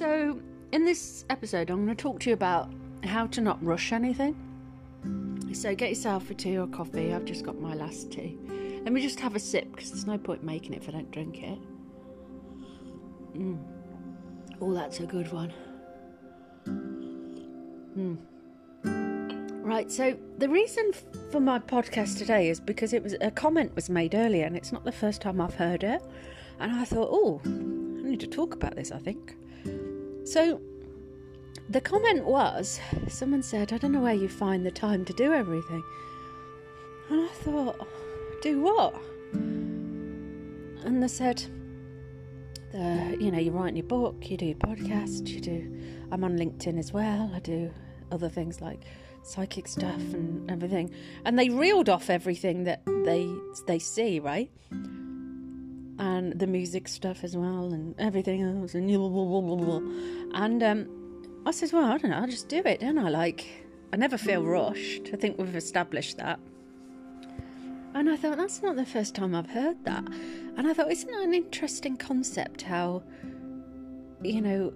So, in this episode, I'm going to talk to you about how to not rush anything. So, get yourself a tea or coffee. I've just got my last tea. Let me just have a sip because there's no point making it if I don't drink it. Mm. Oh, that's a good one. Mm. Right, so the reason for my podcast today is because it was a comment was made earlier, and it's not the first time I've heard it. And I thought, oh, I need to talk about this. I think so. The comment was someone said, I don't know where you find the time to do everything. And I thought, do what? And they said, uh, you know, you write your book, you do your podcast, you do. I'm on LinkedIn as well. I do other things like psychic stuff and everything. And they reeled off everything that they they see, right? And the music stuff as well, and everything else, and and um, I said, well, I don't know, I'll just do it, don't I? Like, I never feel rushed. I think we've established that. And I thought, that's not the first time I've heard that. And I thought, isn't that an interesting concept? How, you know,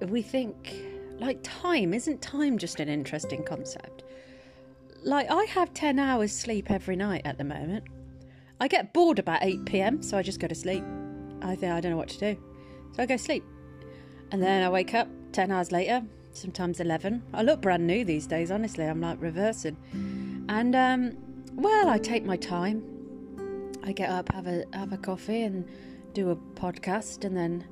we think, like, time, isn't time just an interesting concept? Like, I have 10 hours sleep every night at the moment. I get bored about 8 pm, so I just go to sleep. I think I don't know what to do. So I go sleep. And then I wake up 10 hours later, sometimes 11. I look brand new these days, honestly. I'm like reversing. And, um, well, I take my time. I get up, have a have a coffee, and do a podcast, and then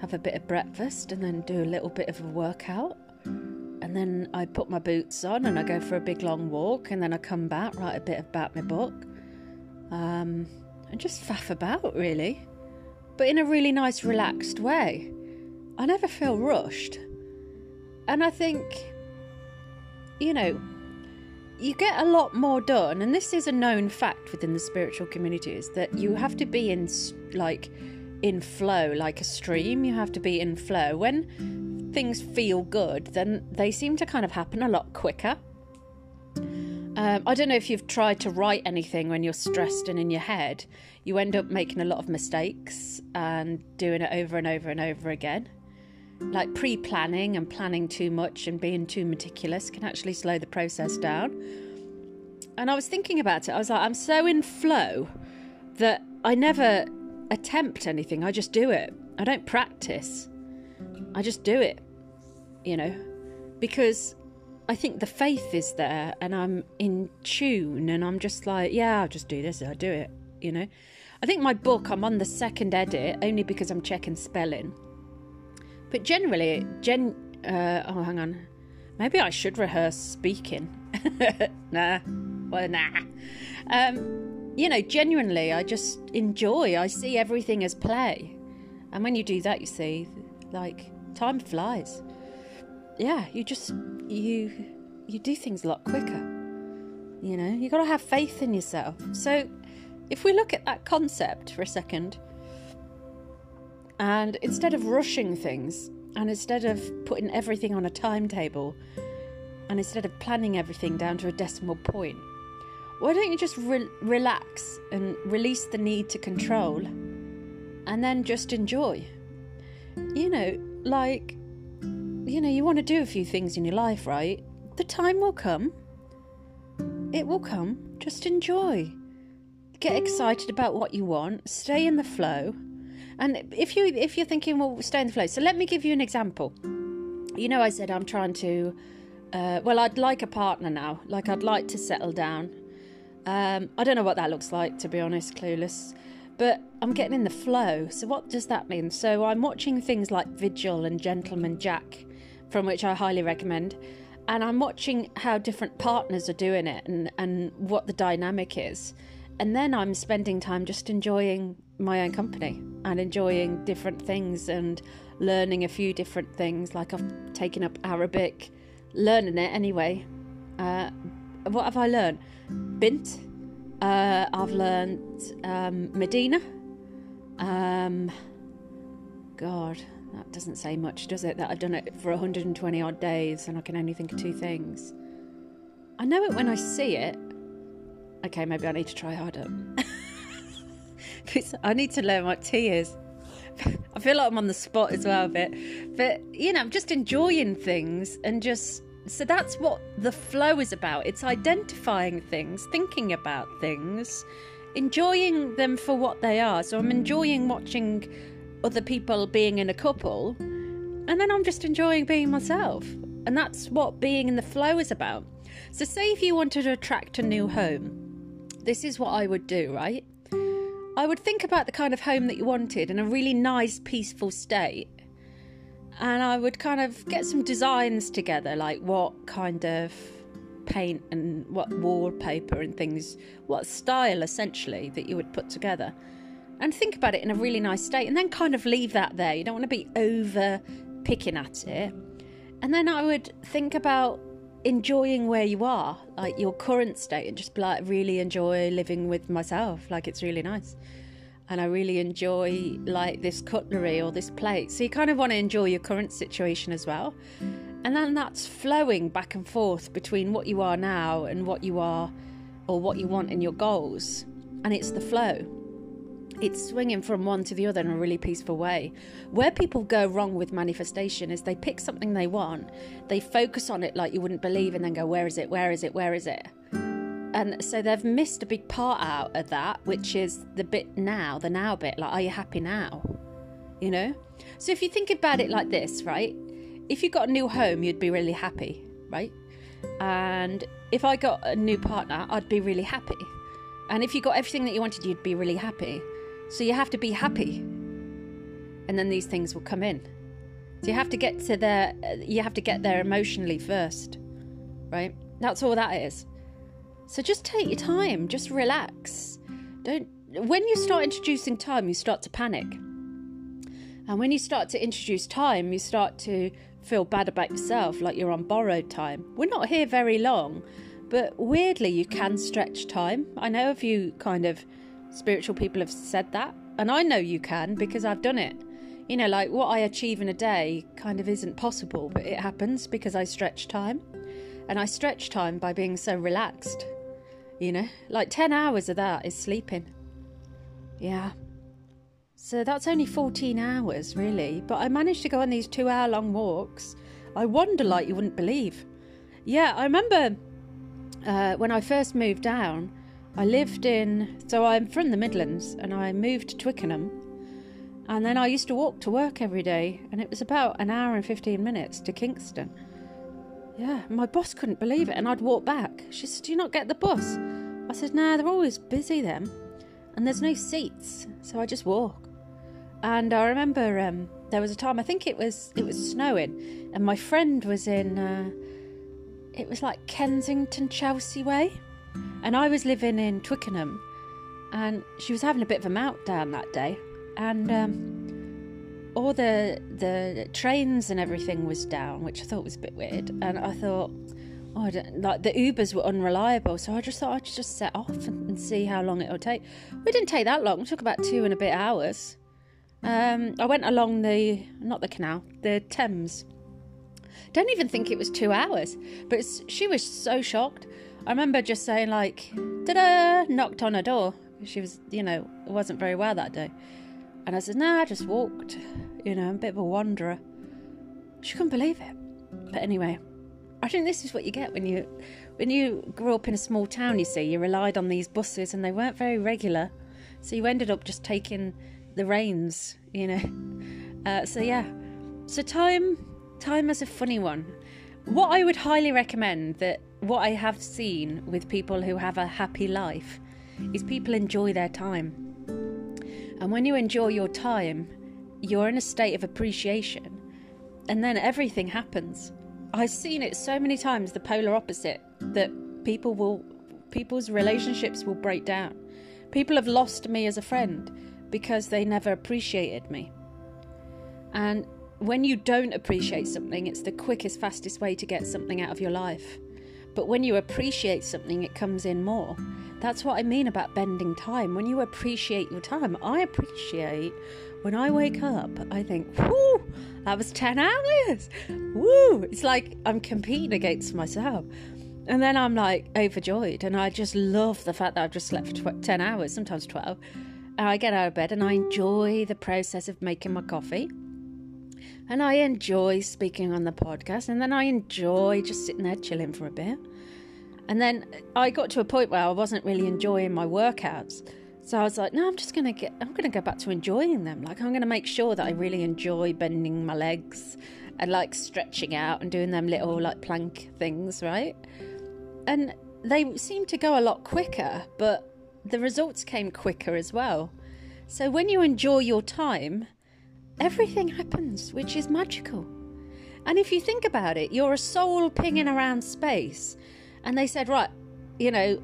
have a bit of breakfast, and then do a little bit of a workout, and then I put my boots on and I go for a big long walk, and then I come back, write a bit about my book, um, and just faff about really, but in a really nice, relaxed way. I never feel rushed, and I think, you know, you get a lot more done and this is a known fact within the spiritual communities that you have to be in like in flow like a stream. You have to be in flow. When things feel good then they seem to kind of happen a lot quicker um, I don't know if you've tried to write anything when you're stressed and in your head. You end up making a lot of mistakes and doing it over and over and over again. Like pre planning and planning too much and being too meticulous can actually slow the process down. And I was thinking about it. I was like, I'm so in flow that I never attempt anything. I just do it. I don't practice. I just do it, you know, because I think the faith is there and I'm in tune and I'm just like, yeah, I'll just do this. I'll do it, you know. I think my book, I'm on the second edit only because I'm checking spelling. But generally, gen. Uh, oh, hang on. Maybe I should rehearse speaking. nah. Well, nah. Um, you know, genuinely, I just enjoy. I see everything as play. And when you do that, you see, like, time flies. Yeah, you just, you, you do things a lot quicker. You know, you got to have faith in yourself. So, if we look at that concept for a second, and instead of rushing things, and instead of putting everything on a timetable, and instead of planning everything down to a decimal point, why don't you just re- relax and release the need to control and then just enjoy? You know, like, you know, you want to do a few things in your life, right? The time will come. It will come. Just enjoy. Get excited about what you want, stay in the flow and if you if you're thinking, well, stay in the flow. So let me give you an example. You know, I said I'm trying to. Uh, well, I'd like a partner now. Like I'd like to settle down. Um, I don't know what that looks like, to be honest, clueless. But I'm getting in the flow. So what does that mean? So I'm watching things like Vigil and Gentleman Jack, from which I highly recommend. And I'm watching how different partners are doing it and, and what the dynamic is. And then I'm spending time just enjoying my own company and enjoying different things and learning a few different things. Like I've taken up Arabic, learning it anyway. Uh, what have I learned? Bint. Uh, I've learned um, Medina. Um, God, that doesn't say much, does it? That I've done it for 120 odd days and I can only think of two things. I know it when I see it. Okay, maybe I need to try harder. I need to learn what tea is. I feel like I'm on the spot as well a bit. But, you know, I'm just enjoying things and just. So that's what the flow is about. It's identifying things, thinking about things, enjoying them for what they are. So I'm enjoying watching other people being in a couple, and then I'm just enjoying being myself. And that's what being in the flow is about. So, say if you wanted to attract a new home, this is what I would do, right? I would think about the kind of home that you wanted in a really nice, peaceful state. And I would kind of get some designs together, like what kind of paint and what wallpaper and things, what style essentially that you would put together. And think about it in a really nice state, and then kind of leave that there. You don't want to be over picking at it. And then I would think about enjoying where you are, like your current state, and just like really enjoy living with myself. Like it's really nice. And I really enjoy like this cutlery or this plate. So you kind of want to enjoy your current situation as well. And then that's flowing back and forth between what you are now and what you are or what you want in your goals. And it's the flow it's swinging from one to the other in a really peaceful way. Where people go wrong with manifestation is they pick something they want, they focus on it like you wouldn't believe, and then go, Where is it? Where is it? Where is it? And so they've missed a big part out of that, which is the bit now, the now bit. Like, are you happy now? You know? So if you think about it like this, right? If you got a new home, you'd be really happy, right? And if I got a new partner, I'd be really happy. And if you got everything that you wanted, you'd be really happy. So you have to be happy. And then these things will come in. So you have to get to there uh, you have to get there emotionally first. Right? That's all that is. So just take your time, just relax. Don't when you start introducing time, you start to panic. And when you start to introduce time, you start to feel bad about yourself, like you're on borrowed time. We're not here very long, but weirdly, you can stretch time. I know a few kind of spiritual people have said that. And I know you can because I've done it. You know, like what I achieve in a day kind of isn't possible, but it happens because I stretch time. And I stretch time by being so relaxed. You know, like 10 hours of that is sleeping. Yeah. So that's only 14 hours, really. But I managed to go on these two hour long walks. I wander like you wouldn't believe. Yeah, I remember uh, when I first moved down, I lived in, so I'm from the Midlands and I moved to Twickenham. And then I used to walk to work every day, and it was about an hour and 15 minutes to Kingston. Yeah, my boss couldn't believe it, and I'd walk back. She said, Do you not get the bus? I said, Nah, they're always busy then, and there's no seats, so I just walk. And I remember um, there was a time, I think it was it was snowing, and my friend was in, uh, it was like Kensington, Chelsea way and I was living in Twickenham, and she was having a bit of a meltdown that day, and um, all the the trains and everything was down, which I thought was a bit weird. And I thought, oh, I like the Ubers were unreliable, so I just thought I'd just set off and, see how long it would take. We didn't take that long; it took about two and a bit hours. Um, I went along the not the canal, the Thames. Don't even think it was two hours, but she was so shocked. I remember just saying like, da knocked on her door. She was, you know, wasn't very well that day. And I said, nah, I just walked. You know, I'm a bit of a wanderer. She couldn't believe it. But anyway, I think this is what you get when you when you grew up in a small town, you see, you relied on these buses and they weren't very regular. So you ended up just taking the reins, you know. Uh, so yeah. So time time is a funny one. What I would highly recommend that what I have seen with people who have a happy life is people enjoy their time. And when you enjoy your time, you're in a state of appreciation, and then everything happens. I've seen it so many times the polar opposite that people will people's relationships will break down. People have lost me as a friend because they never appreciated me. And when you don't appreciate something, it's the quickest, fastest way to get something out of your life. But when you appreciate something, it comes in more. That's what I mean about bending time. When you appreciate your time, I appreciate when I wake up, I think, whoo, that was 10 hours. Woo! It's like I'm competing against myself. And then I'm like overjoyed. And I just love the fact that I've just slept for 10 hours, sometimes 12. And I get out of bed and I enjoy the process of making my coffee. And I enjoy speaking on the podcast. And then I enjoy just sitting there chilling for a bit. And then I got to a point where I wasn't really enjoying my workouts. So I was like, no, I'm just gonna get I'm gonna go back to enjoying them. Like I'm gonna make sure that I really enjoy bending my legs and like stretching out and doing them little like plank things, right? And they seemed to go a lot quicker, but the results came quicker as well. So when you enjoy your time, everything happens, which is magical. And if you think about it, you're a soul pinging around space, and they said, right, you know,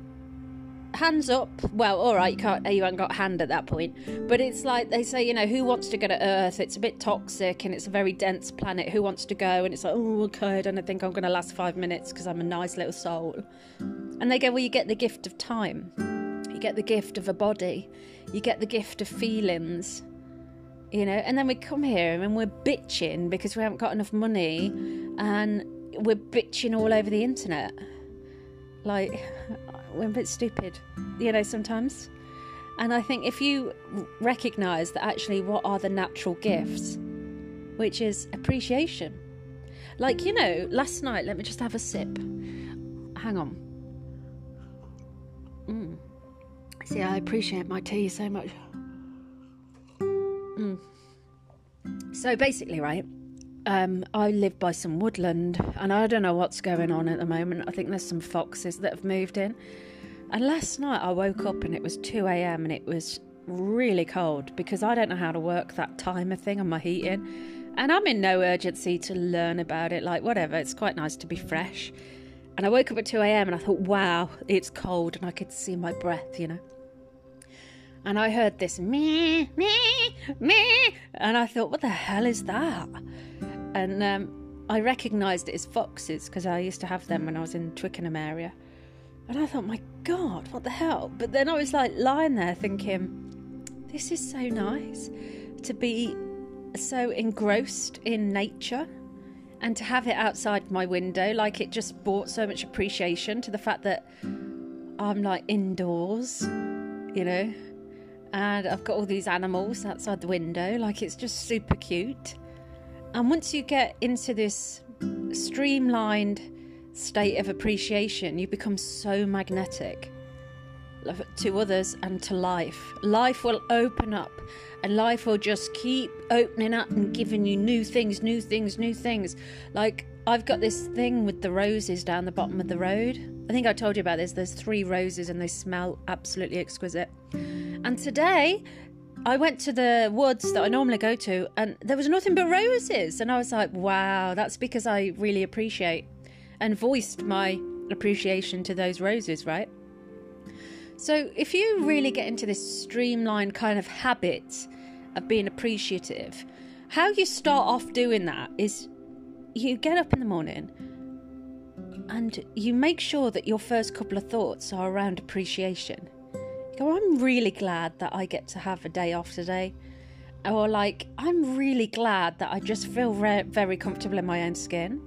hands up. Well, all right, you can't. You haven't got hand at that point. But it's like they say, you know, who wants to go to Earth? It's a bit toxic and it's a very dense planet. Who wants to go? And it's like, oh, okay, I don't think I'm going to last five minutes because I'm a nice little soul. And they go, well, you get the gift of time. You get the gift of a body. You get the gift of feelings. You know, and then we come here and we're bitching because we haven't got enough money, and we're bitching all over the internet. Like, we're a bit stupid, you know, sometimes. And I think if you recognize that actually what are the natural gifts, which is appreciation. Like, you know, last night, let me just have a sip. Hang on. Mm. See, I appreciate my tea so much. So basically, right, um, I live by some woodland, and I don't know what's going on at the moment. I think there's some foxes that have moved in. And last night I woke up and it was 2 a.m. and it was really cold because I don't know how to work that timer thing on my heating. And I'm in no urgency to learn about it. Like, whatever, it's quite nice to be fresh. And I woke up at 2 a.m. and I thought, wow, it's cold, and I could see my breath, you know. And I heard this me, me, me, and I thought, what the hell is that? and um, I recognised it as foxes because I used to have them when I was in Twickenham area. And I thought, my God, what the hell? But then I was like lying there thinking, this is so nice to be so engrossed in nature and to have it outside my window. Like it just brought so much appreciation to the fact that I'm like indoors, you know, and I've got all these animals outside the window. Like it's just super cute. And once you get into this streamlined state of appreciation, you become so magnetic to others and to life. Life will open up and life will just keep opening up and giving you new things, new things, new things. Like I've got this thing with the roses down the bottom of the road. I think I told you about this. There's three roses and they smell absolutely exquisite. And today I went to the woods that I normally go to, and there was nothing but roses. And I was like, wow, that's because I really appreciate and voiced my appreciation to those roses, right? So, if you really get into this streamlined kind of habit of being appreciative, how you start off doing that is you get up in the morning and you make sure that your first couple of thoughts are around appreciation go, I'm really glad that I get to have a day off today. Or like, I'm really glad that I just feel re- very comfortable in my own skin.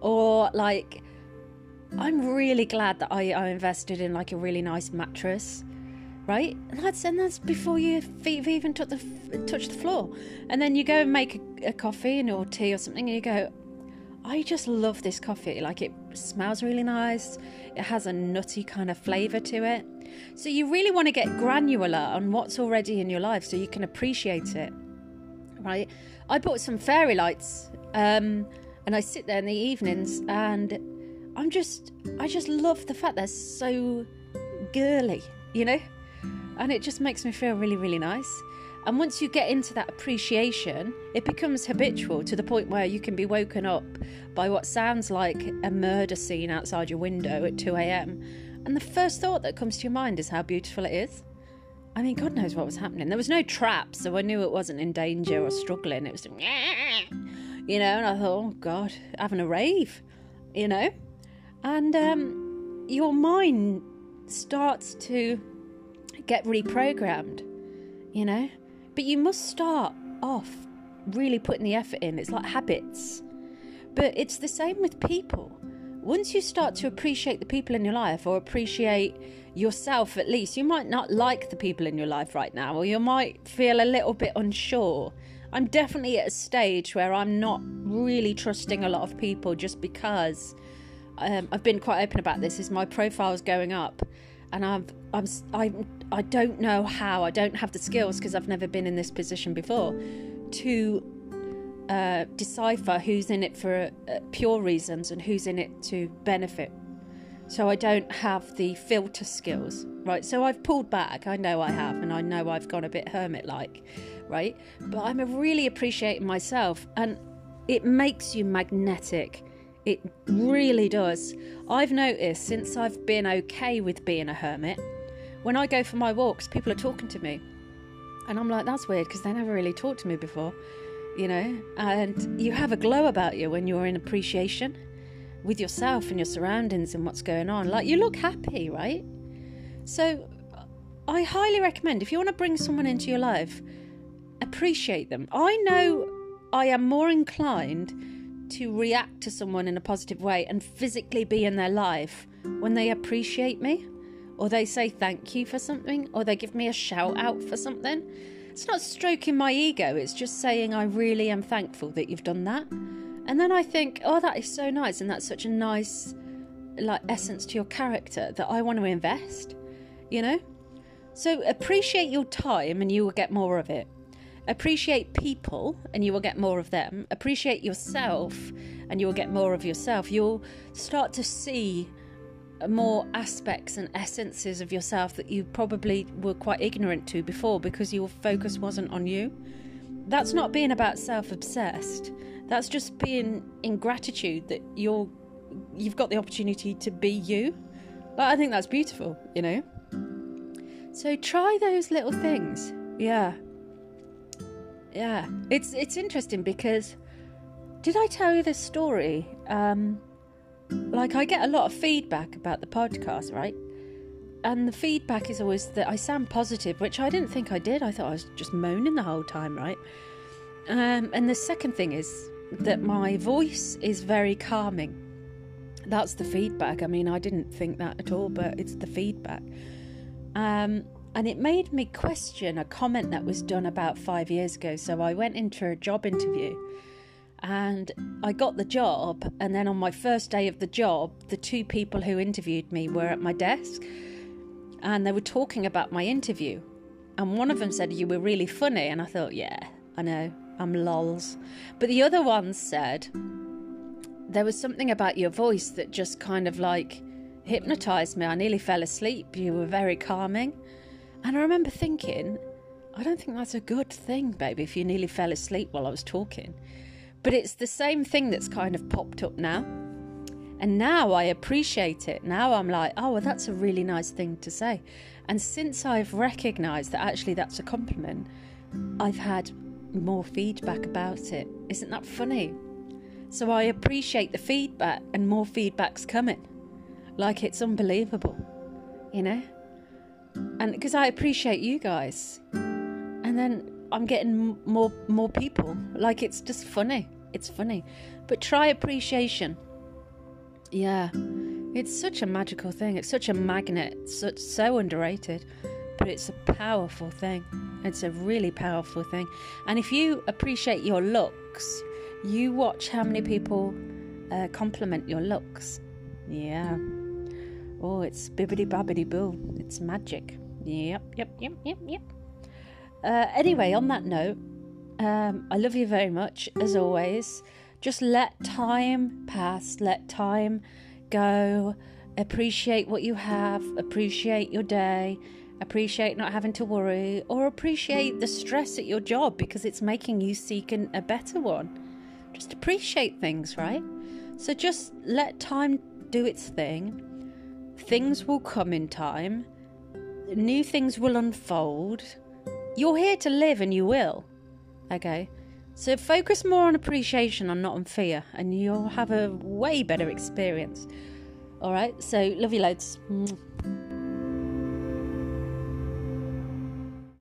Or like, I'm really glad that I, I invested in like a really nice mattress right? And that's and that's before your feet even touched the touch the floor. And then you go and make a, a, coffee or tea or something, and you go, I just love this coffee. Like it smells really nice. It has a nutty kind of flavour to it. So you really want to get granular on what's already in your life so you can appreciate it. Right? I bought some fairy lights um, and I sit there in the evenings and I'm just I just love the fact they're so girly, you know? And it just makes me feel really, really nice. And once you get into that appreciation, it becomes habitual to the point where you can be woken up by what sounds like a murder scene outside your window at 2 a.m. And the first thought that comes to your mind is how beautiful it is. I mean, God knows what was happening. There was no trap, so I knew it wasn't in danger or struggling. It was, you know, and I thought, oh God, having a rave, you know? And um, your mind starts to get reprogrammed, you know? But you must start off really putting the effort in. It's like habits. But it's the same with people. Once you start to appreciate the people in your life or appreciate yourself at least. You might not like the people in your life right now, or you might feel a little bit unsure. I'm definitely at a stage where I'm not really trusting a lot of people just because um, I've been quite open about this. Is my profile's going up, and I've I'm I I don't know how. I don't have the skills because I've never been in this position before to uh, decipher who's in it for uh, pure reasons and who's in it to benefit so I don't have the filter skills, right? So I've pulled back. I know I have, and I know I've gone a bit hermit like, right? But I'm really appreciating myself, and it makes you magnetic. It really does. I've noticed since I've been okay with being a hermit, when I go for my walks, people are talking to me. And I'm like, that's weird because they never really talked to me before, you know? And you have a glow about you when you're in appreciation with yourself and your surroundings and what's going on. Like you look happy, right? So I highly recommend if you want to bring someone into your life, appreciate them. I know I am more inclined to react to someone in a positive way and physically be in their life when they appreciate me or they say thank you for something or they give me a shout out for something. It's not stroking my ego, it's just saying I really am thankful that you've done that. And then I think, oh, that is so nice, and that's such a nice like essence to your character that I want to invest. You know, so appreciate your time, and you will get more of it. Appreciate people, and you will get more of them. Appreciate yourself, and you will get more of yourself. You'll start to see more aspects and essences of yourself that you probably were quite ignorant to before because your focus wasn't on you. That's not being about self obsessed. That's just being in gratitude that you're you've got the opportunity to be you. Like, I think that's beautiful, you know. So try those little things. Yeah. Yeah. It's it's interesting because did I tell you this story? Um like I get a lot of feedback about the podcast, right? And the feedback is always that I sound positive, which I didn't think I did. I thought I was just moaning the whole time, right? Um, and the second thing is that my voice is very calming. That's the feedback. I mean, I didn't think that at all, but it's the feedback. Um, and it made me question a comment that was done about five years ago. So I went into a job interview and I got the job. And then on my first day of the job, the two people who interviewed me were at my desk and they were talking about my interview. And one of them said, You were really funny. And I thought, Yeah, I know. I'm lols. But the other one said, There was something about your voice that just kind of like hypnotized me. I nearly fell asleep. You were very calming. And I remember thinking, I don't think that's a good thing, baby, if you nearly fell asleep while I was talking. But it's the same thing that's kind of popped up now. And now I appreciate it. Now I'm like, oh, well, that's a really nice thing to say. And since I've recognized that actually that's a compliment, I've had more feedback about it. Isn't that funny? So I appreciate the feedback, and more feedback's coming. Like it's unbelievable, you know? And because I appreciate you guys. And then I'm getting more more people. Like it's just funny. It's funny. But try appreciation. Yeah. It's such a magical thing. It's such a magnet. Such so underrated but it's a powerful thing. It's a really powerful thing. And if you appreciate your looks, you watch how many people uh, compliment your looks. Yeah. Oh, it's bibbity babbity boo. It's magic. Yep, yep, yep, yep, yep. Uh, anyway, on that note, um, I love you very much, as always. Just let time pass, let time go. Appreciate what you have, appreciate your day, appreciate not having to worry, or appreciate the stress at your job because it's making you seek an, a better one. Just appreciate things, right? So just let time do its thing. Things will come in time, new things will unfold. You're here to live and you will. Okay? So focus more on appreciation and not on fear, and you'll have a way better experience. All right? So, love you loads.